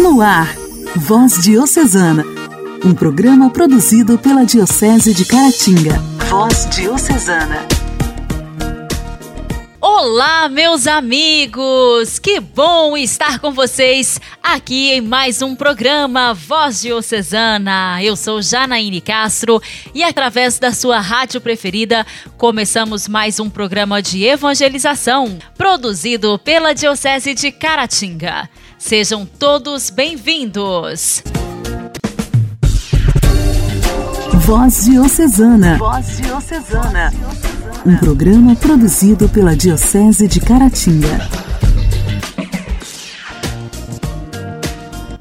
No ar, Voz Diocesana, um programa produzido pela Diocese de Caratinga. Voz Diocesana. Olá, meus amigos! Que bom estar com vocês aqui em mais um programa Voz Diocesana. Eu sou Janaíne Castro e através da sua rádio preferida começamos mais um programa de evangelização produzido pela Diocese de Caratinga. Sejam todos bem-vindos! Voz Diocesana. Voz Diocesana. Um programa produzido pela Diocese de Caratinga.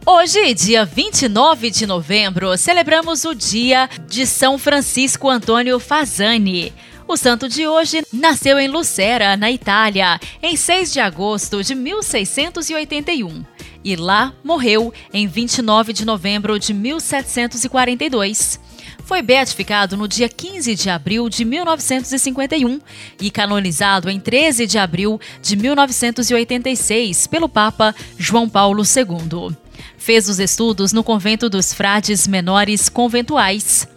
Hoje, dia 29 de novembro, celebramos o dia de São Francisco Antônio Fazani. O santo de hoje nasceu em Lucera, na Itália, em 6 de agosto de 1681 e lá morreu em 29 de novembro de 1742. Foi beatificado no dia 15 de abril de 1951 e canonizado em 13 de abril de 1986 pelo Papa João Paulo II. Fez os estudos no convento dos frades menores conventuais.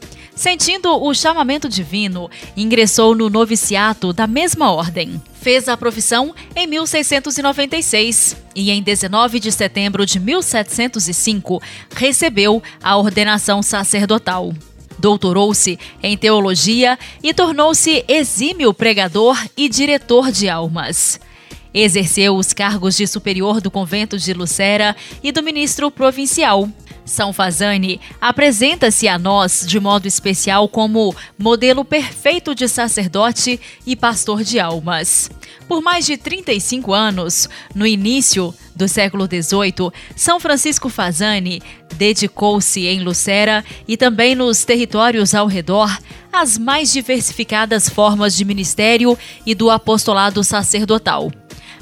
Sentindo o chamamento divino, ingressou no noviciato da mesma ordem. Fez a profissão em 1696 e, em 19 de setembro de 1705, recebeu a ordenação sacerdotal. Doutorou-se em teologia e tornou-se exímio pregador e diretor de almas. Exerceu os cargos de superior do convento de Lucera e do ministro provincial. São Fazani apresenta-se a nós de modo especial como modelo perfeito de sacerdote e pastor de almas. Por mais de 35 anos, no início do século XVIII, São Francisco Fazani dedicou-se em Lucera e também nos territórios ao redor às mais diversificadas formas de ministério e do apostolado sacerdotal.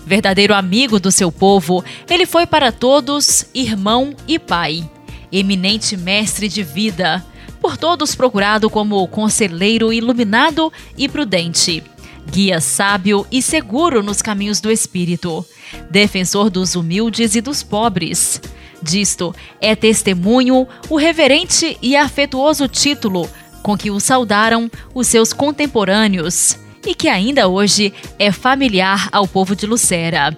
Verdadeiro amigo do seu povo, ele foi para todos irmão e pai eminente mestre de vida, por todos procurado como conselheiro iluminado e prudente, guia sábio e seguro nos caminhos do espírito, defensor dos humildes e dos pobres. Disto é testemunho o reverente e afetuoso título com que o saudaram os seus contemporâneos e que ainda hoje é familiar ao povo de Lucera.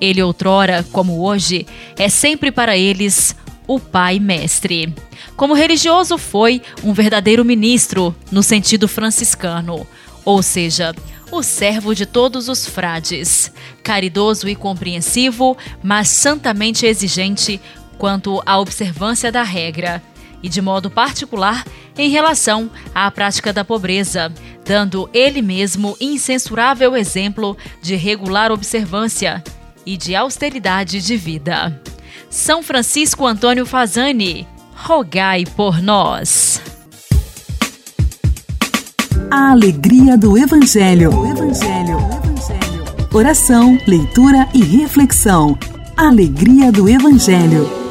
Ele outrora, como hoje, é sempre para eles o Pai Mestre. Como religioso, foi um verdadeiro ministro no sentido franciscano, ou seja, o servo de todos os frades, caridoso e compreensivo, mas santamente exigente quanto à observância da regra, e de modo particular em relação à prática da pobreza, dando ele mesmo incensurável exemplo de regular observância e de austeridade de vida. São Francisco Antônio Fazani, rogai por nós. A alegria do Evangelho. O Evangelho. Oração, leitura e reflexão. Alegria do Evangelho.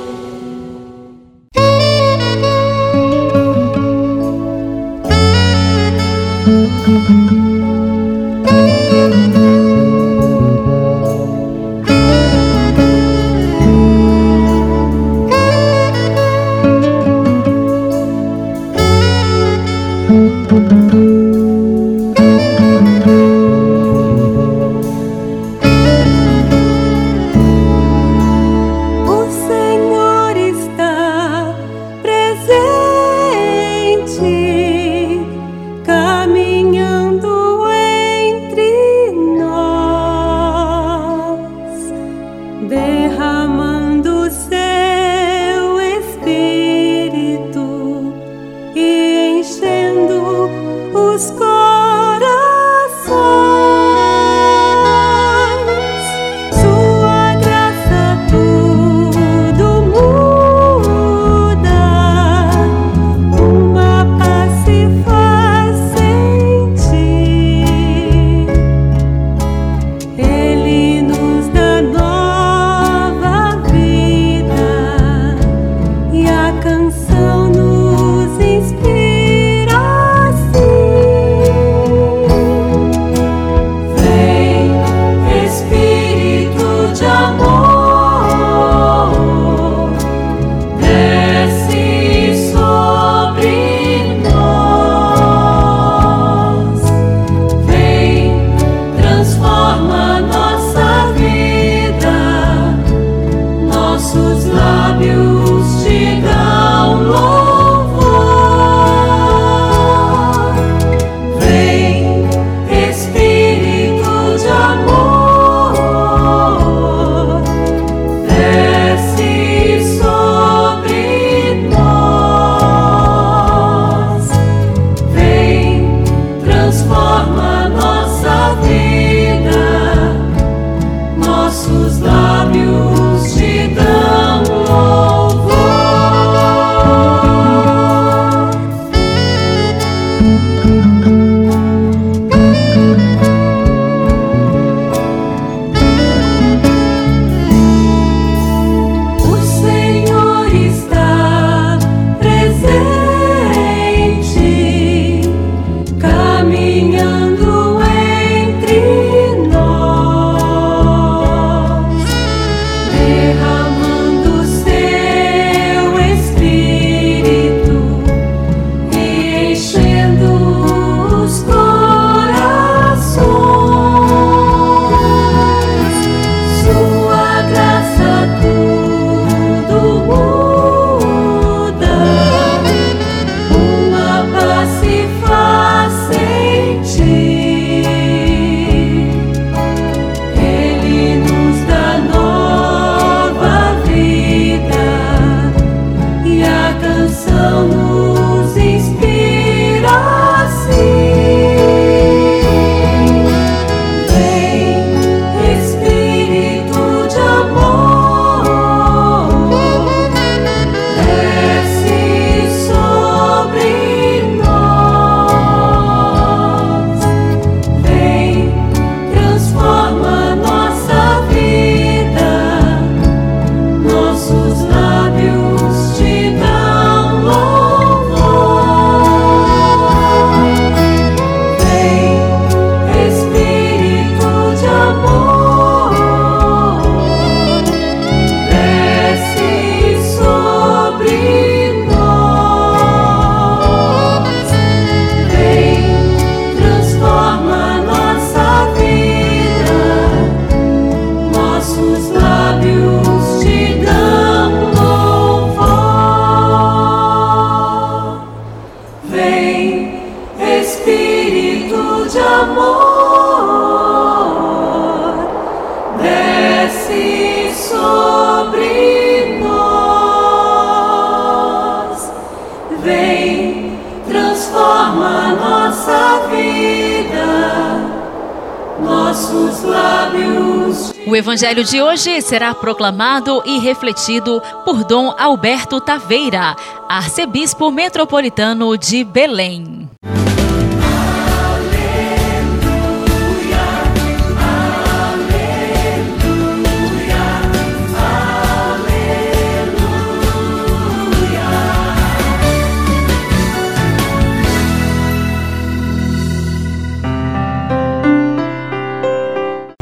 Evangelho de hoje será proclamado e refletido por Dom Alberto Taveira, arcebispo metropolitano de Belém.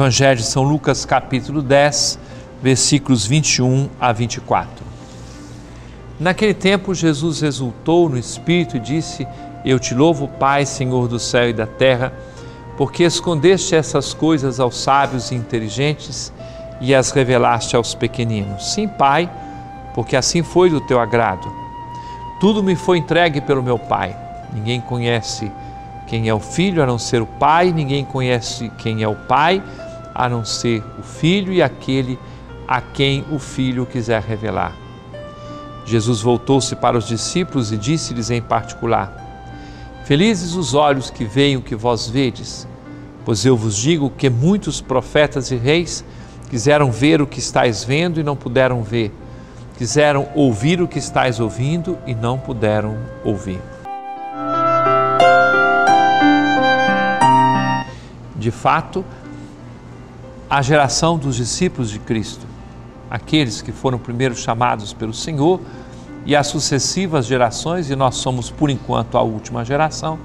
Evangelho de São Lucas, capítulo 10, versículos 21 a 24. Naquele tempo, Jesus exultou no Espírito e disse: Eu te louvo, Pai, Senhor do céu e da terra, porque escondeste essas coisas aos sábios e inteligentes e as revelaste aos pequeninos. Sim, Pai, porque assim foi do teu agrado. Tudo me foi entregue pelo meu Pai. Ninguém conhece quem é o Filho a não ser o Pai, ninguém conhece quem é o Pai a não ser o Filho e aquele a quem o Filho quiser revelar. Jesus voltou-se para os discípulos e disse-lhes em particular: Felizes os olhos que veem o que vós vedes, pois eu vos digo que muitos profetas e reis quiseram ver o que estáis vendo e não puderam ver, quiseram ouvir o que estáis ouvindo e não puderam ouvir. De fato, a geração dos discípulos de Cristo, aqueles que foram primeiro chamados pelo Senhor, e as sucessivas gerações, e nós somos por enquanto a última geração,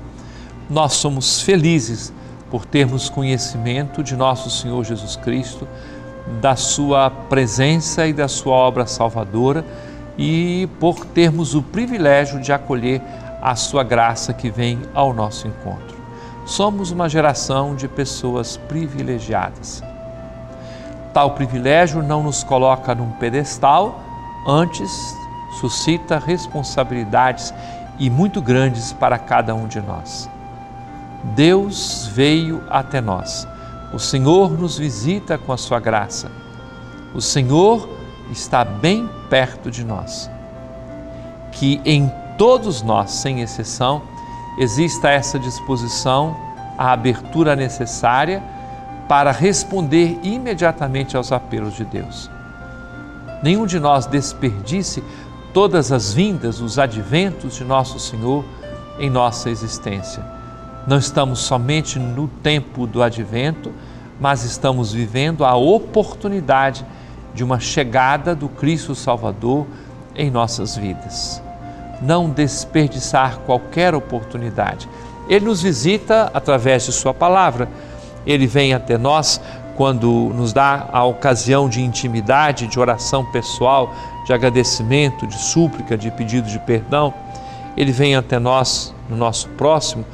nós somos felizes por termos conhecimento de nosso Senhor Jesus Cristo, da Sua presença e da Sua obra salvadora e por termos o privilégio de acolher a Sua graça que vem ao nosso encontro. Somos uma geração de pessoas privilegiadas tal privilégio não nos coloca num pedestal, antes suscita responsabilidades e muito grandes para cada um de nós. Deus veio até nós. O Senhor nos visita com a sua graça. O Senhor está bem perto de nós. Que em todos nós, sem exceção, exista essa disposição, a abertura necessária para responder imediatamente aos apelos de Deus. Nenhum de nós desperdice todas as vindas, os adventos de nosso Senhor em nossa existência. Não estamos somente no tempo do advento, mas estamos vivendo a oportunidade de uma chegada do Cristo Salvador em nossas vidas. Não desperdiçar qualquer oportunidade. Ele nos visita através de Sua palavra ele vem até nós quando nos dá a ocasião de intimidade, de oração pessoal, de agradecimento, de súplica, de pedido de perdão. Ele vem até nós no nosso próximo,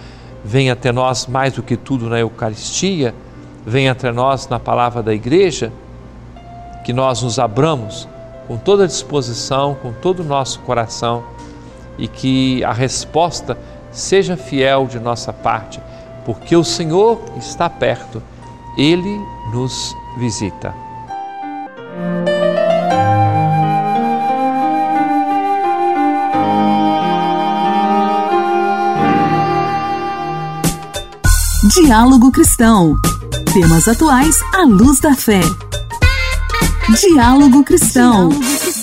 vem até nós mais do que tudo na Eucaristia, vem até nós na palavra da igreja, que nós nos abramos com toda a disposição, com todo o nosso coração e que a resposta seja fiel de nossa parte porque o Senhor está perto, ele nos visita. Diálogo Cristão. Temas atuais à luz da fé. Diálogo Cristão. Diálogo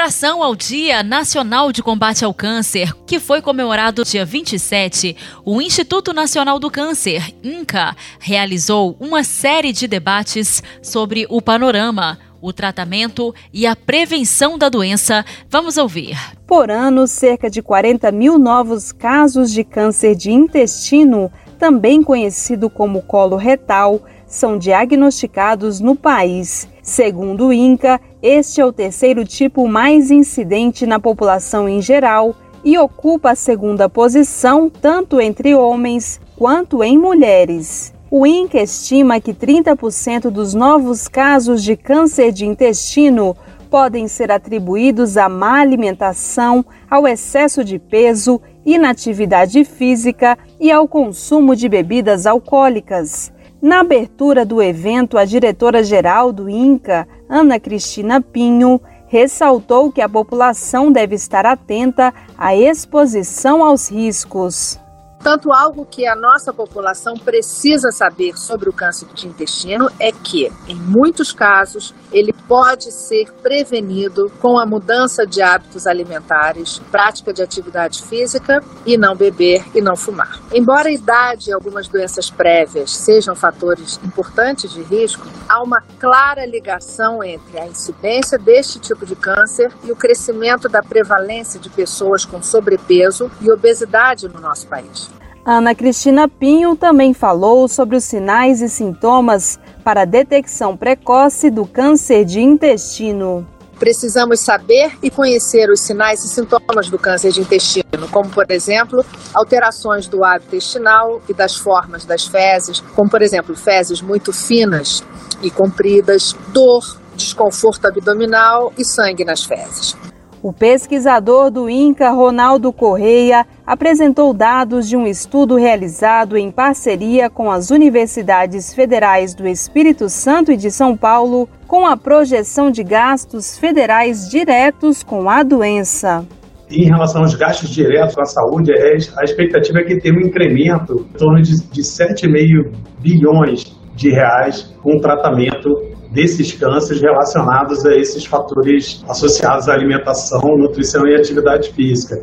celebração ao Dia Nacional de Combate ao Câncer, que foi comemorado dia 27, o Instituto Nacional do Câncer, INCA, realizou uma série de debates sobre o panorama, o tratamento e a prevenção da doença. Vamos ouvir. Por ano, cerca de 40 mil novos casos de câncer de intestino, também conhecido como colo retal, são diagnosticados no país. Segundo o INCA, este é o terceiro tipo mais incidente na população em geral e ocupa a segunda posição tanto entre homens quanto em mulheres. O INCA estima que 30% dos novos casos de câncer de intestino podem ser atribuídos à má alimentação, ao excesso de peso, inatividade física e ao consumo de bebidas alcoólicas. Na abertura do evento, a diretora-geral do INCA, Ana Cristina Pinho, ressaltou que a população deve estar atenta à exposição aos riscos. Tanto algo que a nossa população precisa saber sobre o câncer de intestino é que, em muitos casos, ele pode ser prevenido com a mudança de hábitos alimentares, prática de atividade física e não beber e não fumar. Embora a idade e algumas doenças prévias sejam fatores importantes de risco, há uma clara ligação entre a incidência deste tipo de câncer e o crescimento da prevalência de pessoas com sobrepeso e obesidade no nosso país. Ana Cristina Pinho também falou sobre os sinais e sintomas para a detecção precoce do câncer de intestino. Precisamos saber e conhecer os sinais e sintomas do câncer de intestino, como, por exemplo, alterações do hábito intestinal e das formas das fezes, como, por exemplo, fezes muito finas e compridas, dor, desconforto abdominal e sangue nas fezes. O pesquisador do INCA, Ronaldo Correia, apresentou dados de um estudo realizado em parceria com as universidades federais do Espírito Santo e de São Paulo, com a projeção de gastos federais diretos com a doença. Em relação aos gastos diretos com a saúde, é, a expectativa é que tenha um incremento em torno de, de 7,5 bilhões de reais com tratamento desses cânceres relacionados a esses fatores associados à alimentação, nutrição e atividade física.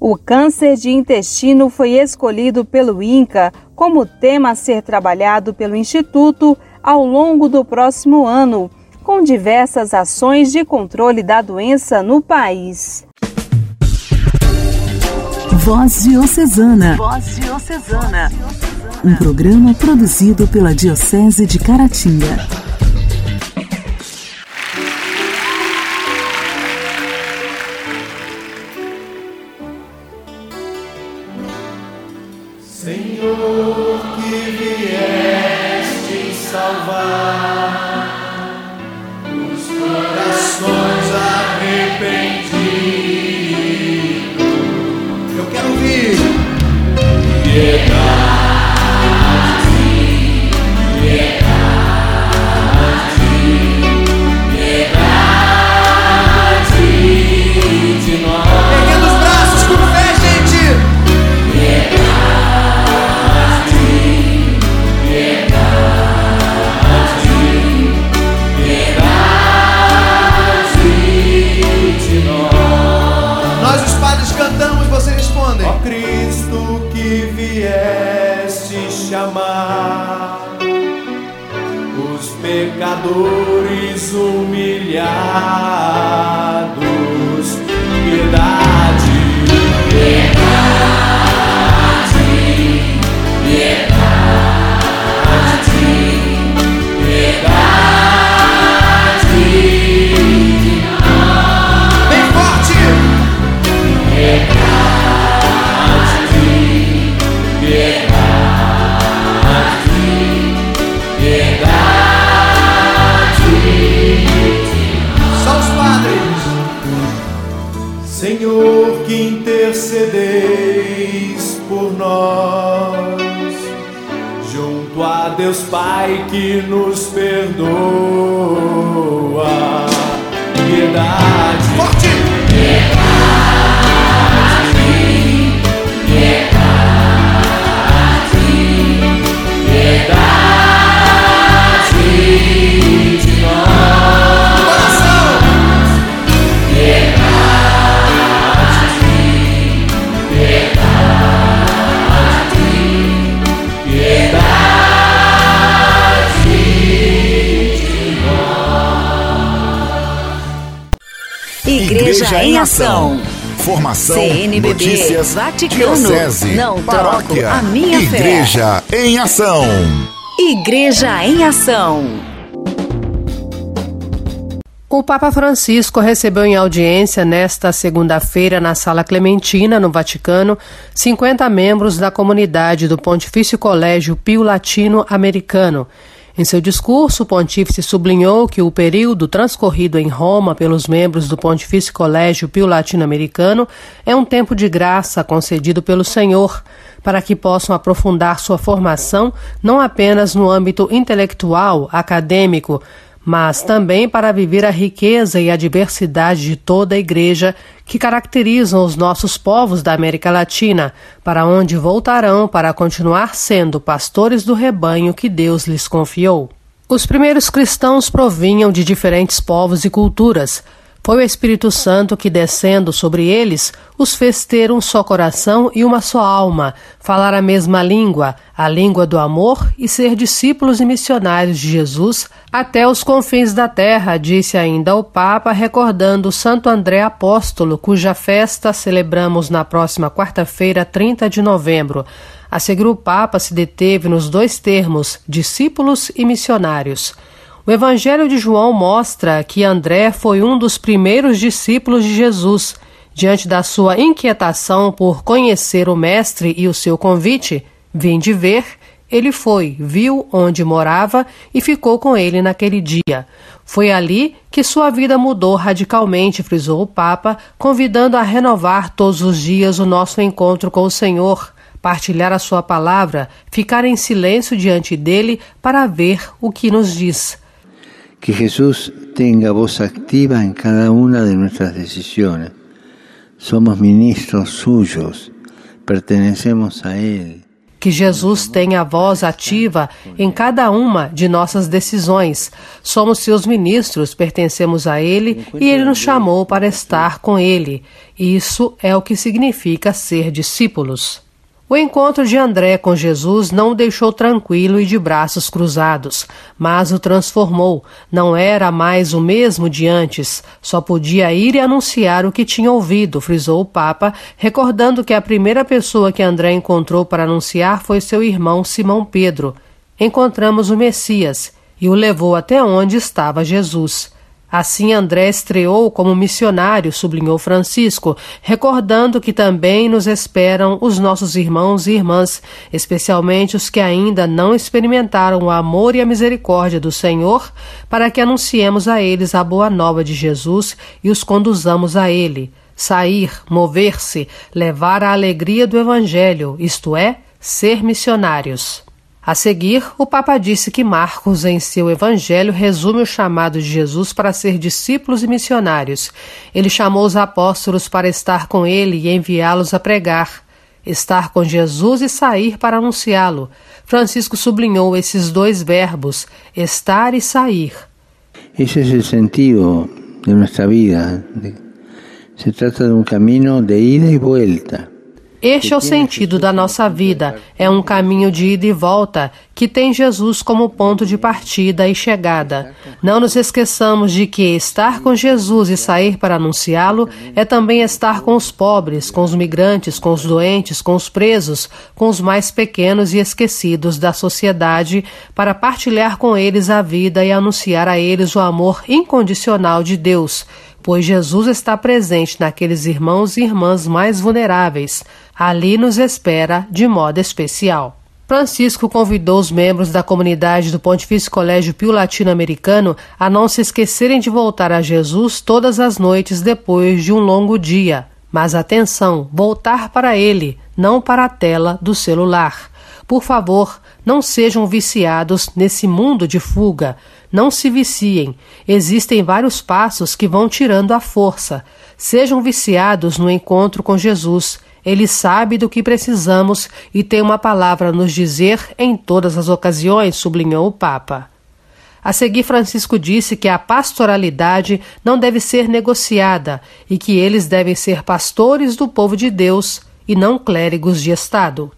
O câncer de intestino foi escolhido pelo INCA como tema a ser trabalhado pelo Instituto ao longo do próximo ano, com diversas ações de controle da doença no país. Voz Diocesana. Voz Diocesana. Um programa produzido pela Diocese de Caratinga. Pai que nos perdoa. Igreja em Ação. Formação, CNBB, notícias, Vaticano, diocese, não paróquia, troco a minha Igreja fé. em Ação. Igreja em Ação. O Papa Francisco recebeu em audiência nesta segunda-feira na Sala Clementina, no Vaticano, 50 membros da comunidade do Pontifício Colégio Pio Latino Americano em seu discurso, o pontífice sublinhou que o período transcorrido em Roma pelos membros do Pontifício Colégio Pio Latino-Americano é um tempo de graça concedido pelo Senhor para que possam aprofundar sua formação não apenas no âmbito intelectual, acadêmico, mas também para viver a riqueza e a diversidade de toda a Igreja que caracterizam os nossos povos da América Latina, para onde voltarão para continuar sendo pastores do rebanho que Deus lhes confiou. Os primeiros cristãos provinham de diferentes povos e culturas, foi o Espírito Santo que, descendo sobre eles, os fez ter um só coração e uma só alma, falar a mesma língua, a língua do amor, e ser discípulos e missionários de Jesus até os confins da terra, disse ainda o Papa, recordando Santo André Apóstolo, cuja festa celebramos na próxima quarta-feira, 30 de novembro. A seguir, o Papa se deteve nos dois termos, discípulos e missionários. O Evangelho de João mostra que André foi um dos primeiros discípulos de Jesus. Diante da sua inquietação por conhecer o Mestre e o seu convite, vim de ver, ele foi, viu onde morava e ficou com ele naquele dia. Foi ali que sua vida mudou radicalmente, frisou o Papa, convidando a renovar todos os dias o nosso encontro com o Senhor, partilhar a sua palavra, ficar em silêncio diante dele para ver o que nos diz. Que Jesús tenga voz activa en cada una de nuestras decisiones. Somos ministros suyos, pertenecemos a Él. Que Jesus tenha voz ativa em cada uma de nossas decisões. Somos seus ministros, pertencemos a Ele e Ele nos chamou para estar com Ele. Isso é o que significa ser discípulos. O encontro de André com Jesus não o deixou tranquilo e de braços cruzados, mas o transformou. Não era mais o mesmo de antes, só podia ir e anunciar o que tinha ouvido, frisou o Papa, recordando que a primeira pessoa que André encontrou para anunciar foi seu irmão Simão Pedro. Encontramos o Messias e o levou até onde estava Jesus. Assim André estreou como missionário, sublinhou Francisco, recordando que também nos esperam os nossos irmãos e irmãs, especialmente os que ainda não experimentaram o amor e a misericórdia do Senhor, para que anunciemos a eles a boa nova de Jesus e os conduzamos a Ele. Sair, mover-se, levar a alegria do Evangelho, isto é, ser missionários. A seguir, o Papa disse que Marcos, em seu Evangelho, resume o chamado de Jesus para ser discípulos e missionários. Ele chamou os apóstolos para estar com ele e enviá-los a pregar. Estar com Jesus e sair para anunciá-lo. Francisco sublinhou esses dois verbos, estar e sair. Esse é o sentido de nossa vida. Se trata de um caminho de ida e volta. Este é o sentido da nossa vida. É um caminho de ida e volta que tem Jesus como ponto de partida e chegada. Não nos esqueçamos de que estar com Jesus e sair para anunciá-lo é também estar com os pobres, com os migrantes, com os doentes, com os presos, com os mais pequenos e esquecidos da sociedade, para partilhar com eles a vida e anunciar a eles o amor incondicional de Deus pois Jesus está presente naqueles irmãos e irmãs mais vulneráveis. Ali nos espera de modo especial. Francisco convidou os membros da comunidade do Pontifício Colégio Pio Latino-Americano a não se esquecerem de voltar a Jesus todas as noites depois de um longo dia. Mas atenção, voltar para ele, não para a tela do celular. Por favor, não sejam viciados nesse mundo de fuga. Não se viciem. Existem vários passos que vão tirando a força. Sejam viciados no encontro com Jesus. Ele sabe do que precisamos e tem uma palavra a nos dizer em todas as ocasiões, sublinhou o Papa. A seguir, Francisco disse que a pastoralidade não deve ser negociada e que eles devem ser pastores do povo de Deus e não clérigos de Estado.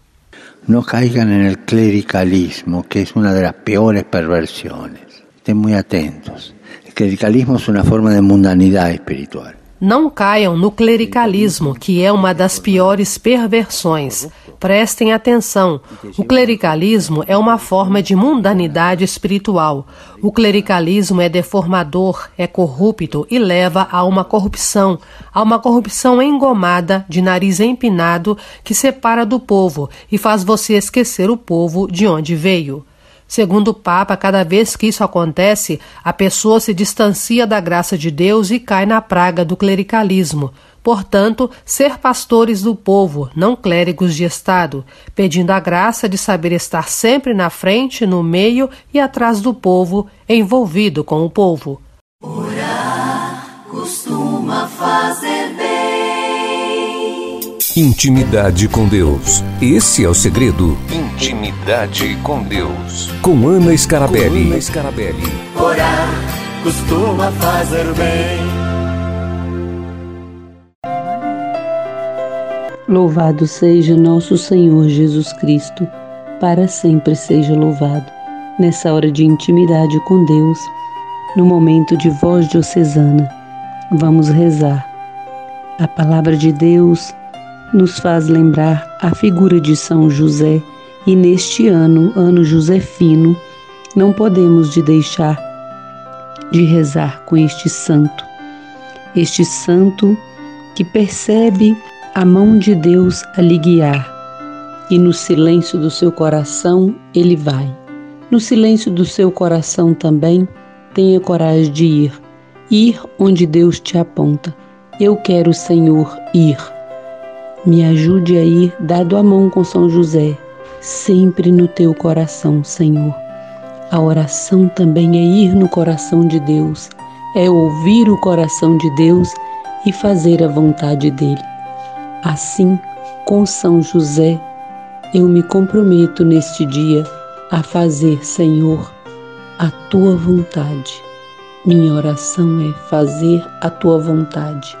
Não caigan en el clericalismo, que es una de las peores perversiones. Estén muy atentos. El clericalismo es una forma de mundanidad espiritual. Não caiam no clericalismo, que é uma das piores perversões. Prestem atenção. O clericalismo é uma forma de mundanidade espiritual. O clericalismo é deformador, é corrupto e leva a uma corrupção, a uma corrupção engomada, de nariz empinado, que separa do povo e faz você esquecer o povo de onde veio. Segundo o Papa, cada vez que isso acontece, a pessoa se distancia da graça de Deus e cai na praga do clericalismo. portanto, ser pastores do povo, não clérigos de Estado, pedindo a graça de saber estar sempre na frente, no meio e atrás do povo, envolvido com o povo. Orar costuma fazer bem. Intimidade com Deus. Esse é o segredo. Intimidade com Deus. Com Ana Scarabelli. Com Ana Scarabelli. Orar costuma fazer bem. Louvado seja nosso Senhor Jesus Cristo, para sempre seja louvado. Nessa hora de intimidade com Deus, no momento de voz diocesana, vamos rezar. A palavra de Deus nos faz lembrar a figura de São José e neste ano, ano josefino, não podemos de deixar de rezar com este santo. Este santo que percebe a mão de Deus a lhe guiar, e no silêncio do seu coração ele vai. No silêncio do seu coração também, tenha coragem de ir, ir onde Deus te aponta. Eu quero, Senhor, ir. Me ajude a ir, dado a mão com São José, sempre no teu coração, Senhor. A oração também é ir no coração de Deus, é ouvir o coração de Deus e fazer a vontade dele. Assim, com São José, eu me comprometo neste dia a fazer, Senhor, a tua vontade. Minha oração é fazer a tua vontade.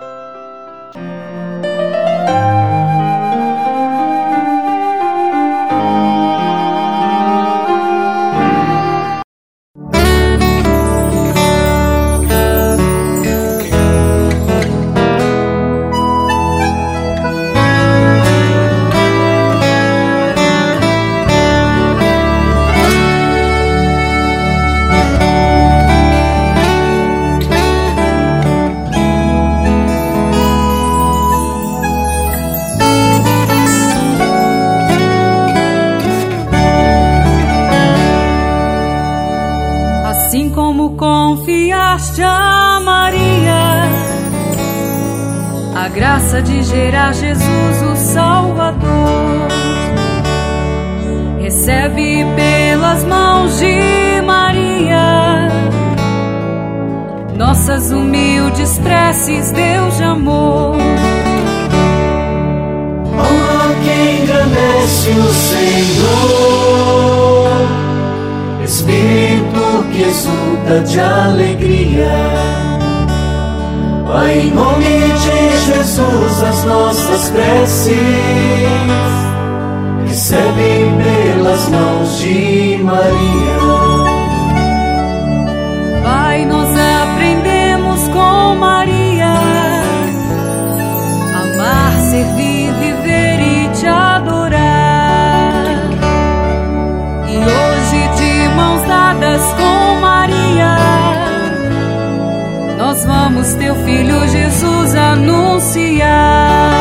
Pelas mãos de Maria. Nossas humildes preces, Deus de amor. Honra quem engrandece o Senhor, Espírito que exulta de alegria. Pai, em nome de Jesus, as nossas preces recebem pelas mãos de Maria. Pai, nós aprendemos com Maria amar, servir, viver e te adorar. E hoje, de mãos dadas com Maria nós vamos teu filho Jesus anunciar.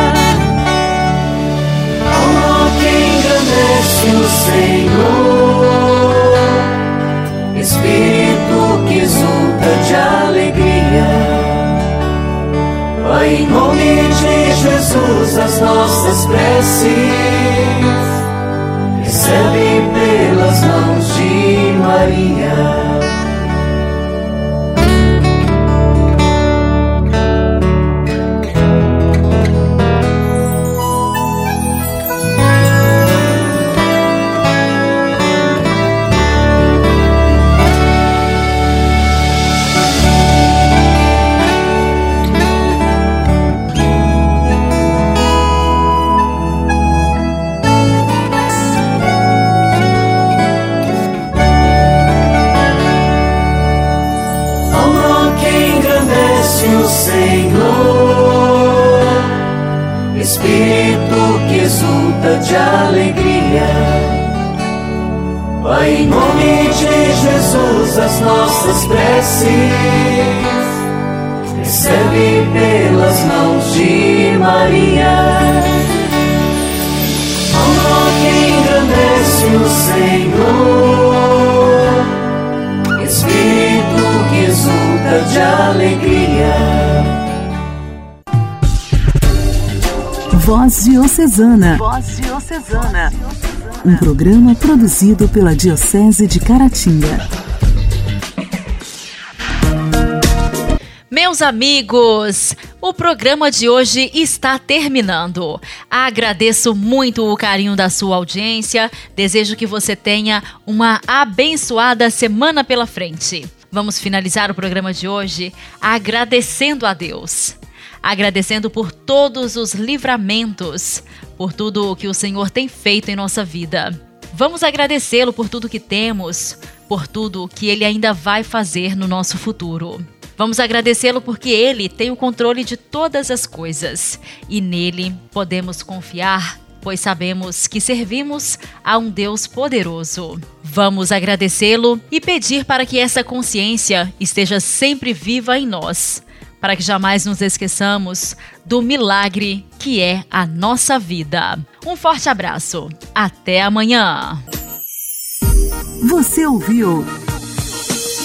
De alegria. Pai, em nome de Jesus, as nossas preces recebe pelas mãos de Maria. Honra que engrandece o Senhor, Espírito que exulta de alegria. Voz Diocesana. Voz Diocesana. Um programa produzido pela Diocese de Caratinga. Meus amigos, o programa de hoje está terminando. Agradeço muito o carinho da sua audiência. Desejo que você tenha uma abençoada semana pela frente. Vamos finalizar o programa de hoje agradecendo a Deus. Agradecendo por todos os livramentos, por tudo o que o Senhor tem feito em nossa vida. Vamos agradecê-lo por tudo que temos, por tudo que ele ainda vai fazer no nosso futuro. Vamos agradecê-lo porque ele tem o controle de todas as coisas e nele podemos confiar, pois sabemos que servimos a um Deus poderoso. Vamos agradecê-lo e pedir para que essa consciência esteja sempre viva em nós, para que jamais nos esqueçamos do milagre que é a nossa vida. Um forte abraço. Até amanhã. Você ouviu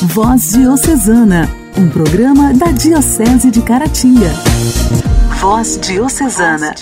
Voz Diocesana um programa da Diocese de Caratinga. Voz Diocesana.